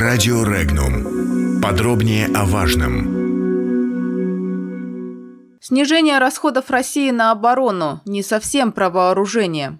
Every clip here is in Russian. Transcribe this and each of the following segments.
Радио Регнум. Подробнее о важном. Снижение расходов России на оборону не совсем про вооружение.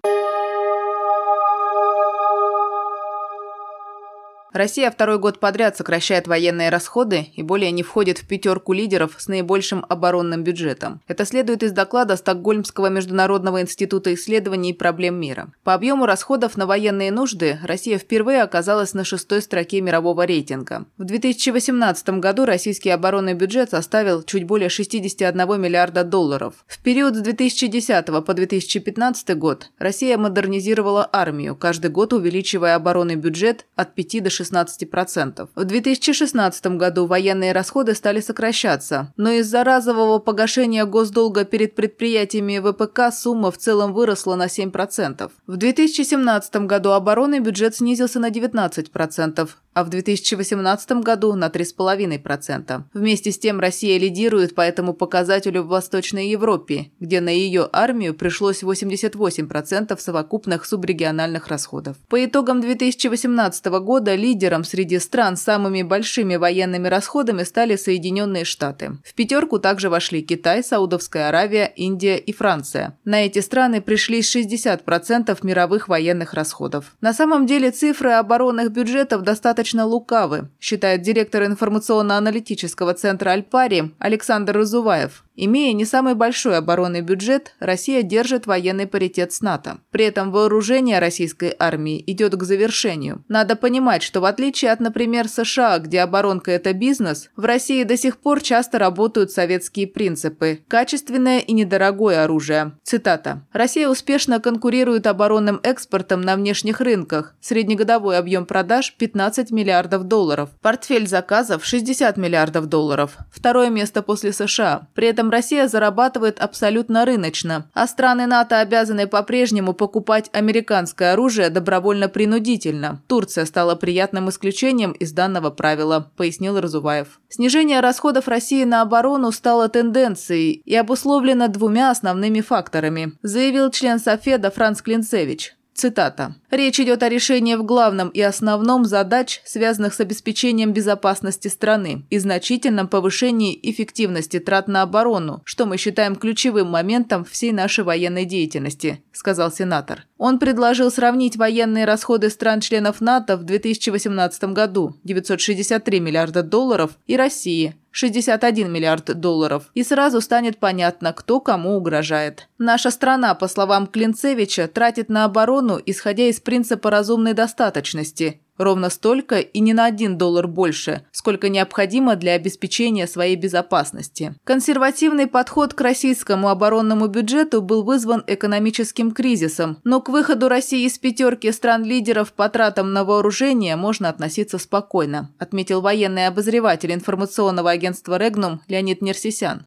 Россия второй год подряд сокращает военные расходы и более не входит в пятерку лидеров с наибольшим оборонным бюджетом. Это следует из доклада Стокгольмского международного института исследований проблем мира. По объему расходов на военные нужды Россия впервые оказалась на шестой строке мирового рейтинга. В 2018 году российский оборонный бюджет составил чуть более 61 миллиарда долларов. В период с 2010 по 2015 год Россия модернизировала армию, каждый год увеличивая оборонный бюджет от 5 до 6 16%. В 2016 году военные расходы стали сокращаться, но из-за разового погашения госдолга перед предприятиями ВПК сумма в целом выросла на 7%. В 2017 году оборонный бюджет снизился на 19%, а в 2018 году на 3,5%. Вместе с тем Россия лидирует по этому показателю в Восточной Европе, где на ее армию пришлось 88% совокупных субрегиональных расходов. По итогам 2018 года лидером среди стран с самыми большими военными расходами стали Соединенные Штаты. В пятерку также вошли Китай, Саудовская Аравия, Индия и Франция. На эти страны пришлись 60% мировых военных расходов. На самом деле цифры оборонных бюджетов достаточно лукавы, считает директор информационно-аналитического центра «Альпари» Александр Разуваев. Имея не самый большой оборонный бюджет, Россия держит военный паритет с НАТО. При этом вооружение российской армии идет к завершению. Надо понимать, что в отличие от, например, США, где оборонка – это бизнес, в России до сих пор часто работают советские принципы – качественное и недорогое оружие. Цитата. «Россия успешно конкурирует оборонным экспортом на внешних рынках. Среднегодовой объем продаж – 15 миллиардов долларов. Портфель заказов – 60 миллиардов долларов. Второе место после США. При этом Россия зарабатывает абсолютно рыночно, а страны НАТО обязаны по-прежнему покупать американское оружие добровольно-принудительно. Турция стала приятным исключением из данного правила, пояснил Разуваев. Снижение расходов России на оборону стало тенденцией и обусловлено двумя основными факторами, заявил член Софеда Франц Клинцевич. Цитата. «Речь идет о решении в главном и основном задач, связанных с обеспечением безопасности страны и значительном повышении эффективности трат на оборону, что мы считаем ключевым моментом всей нашей военной деятельности», сказал сенатор. Он предложил сравнить военные расходы стран-членов НАТО в 2018 году – 963 миллиарда долларов и России 61 миллиард долларов, и сразу станет понятно, кто кому угрожает. Наша страна, по словам Клинцевича, тратит на оборону, исходя из принципа разумной достаточности, Ровно столько и не на один доллар больше, сколько необходимо для обеспечения своей безопасности. Консервативный подход к российскому оборонному бюджету был вызван экономическим кризисом, но к выходу России из пятерки стран-лидеров по тратам на вооружение можно относиться спокойно, отметил военный обозреватель информационного агентства «Регнум» Леонид Нерсисян.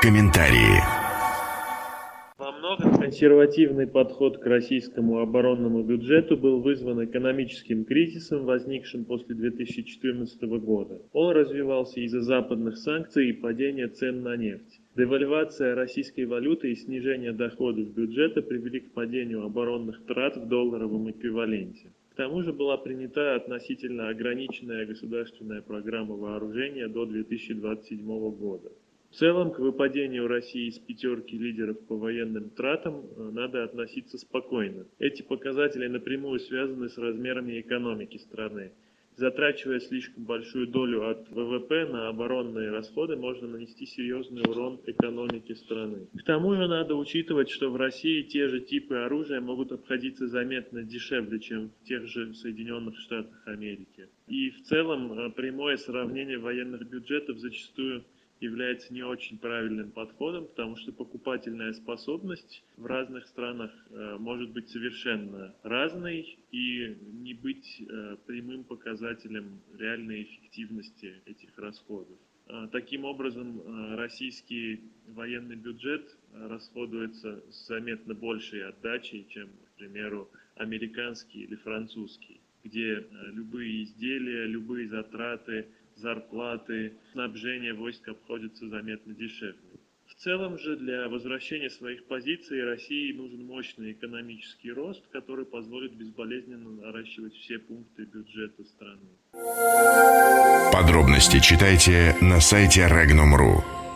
Комментарии. Консервативный подход к российскому оборонному бюджету был вызван экономическим кризисом, возникшим после 2014 года. Он развивался из-за западных санкций и падения цен на нефть. Девальвация российской валюты и снижение доходов бюджета привели к падению оборонных трат в долларовом эквиваленте. К тому же была принята относительно ограниченная государственная программа вооружения до 2027 года. В целом, к выпадению России из пятерки лидеров по военным тратам э, надо относиться спокойно. Эти показатели напрямую связаны с размерами экономики страны. Затрачивая слишком большую долю от ВВП на оборонные расходы, можно нанести серьезный урон экономике страны. К тому же надо учитывать, что в России те же типы оружия могут обходиться заметно дешевле, чем в тех же Соединенных Штатах Америки. И в целом э, прямое сравнение военных бюджетов зачастую является не очень правильным подходом, потому что покупательная способность в разных странах э, может быть совершенно разной и не быть э, прямым показателем реальной эффективности этих расходов. Э, таким образом, российский военный бюджет расходуется с заметно большей отдачей, чем, к примеру, американский или французский, где любые изделия, любые затраты зарплаты, снабжение войск обходится заметно дешевле. В целом же для возвращения своих позиций России нужен мощный экономический рост, который позволит безболезненно наращивать все пункты бюджета страны. Подробности читайте на сайте Regnum.ru.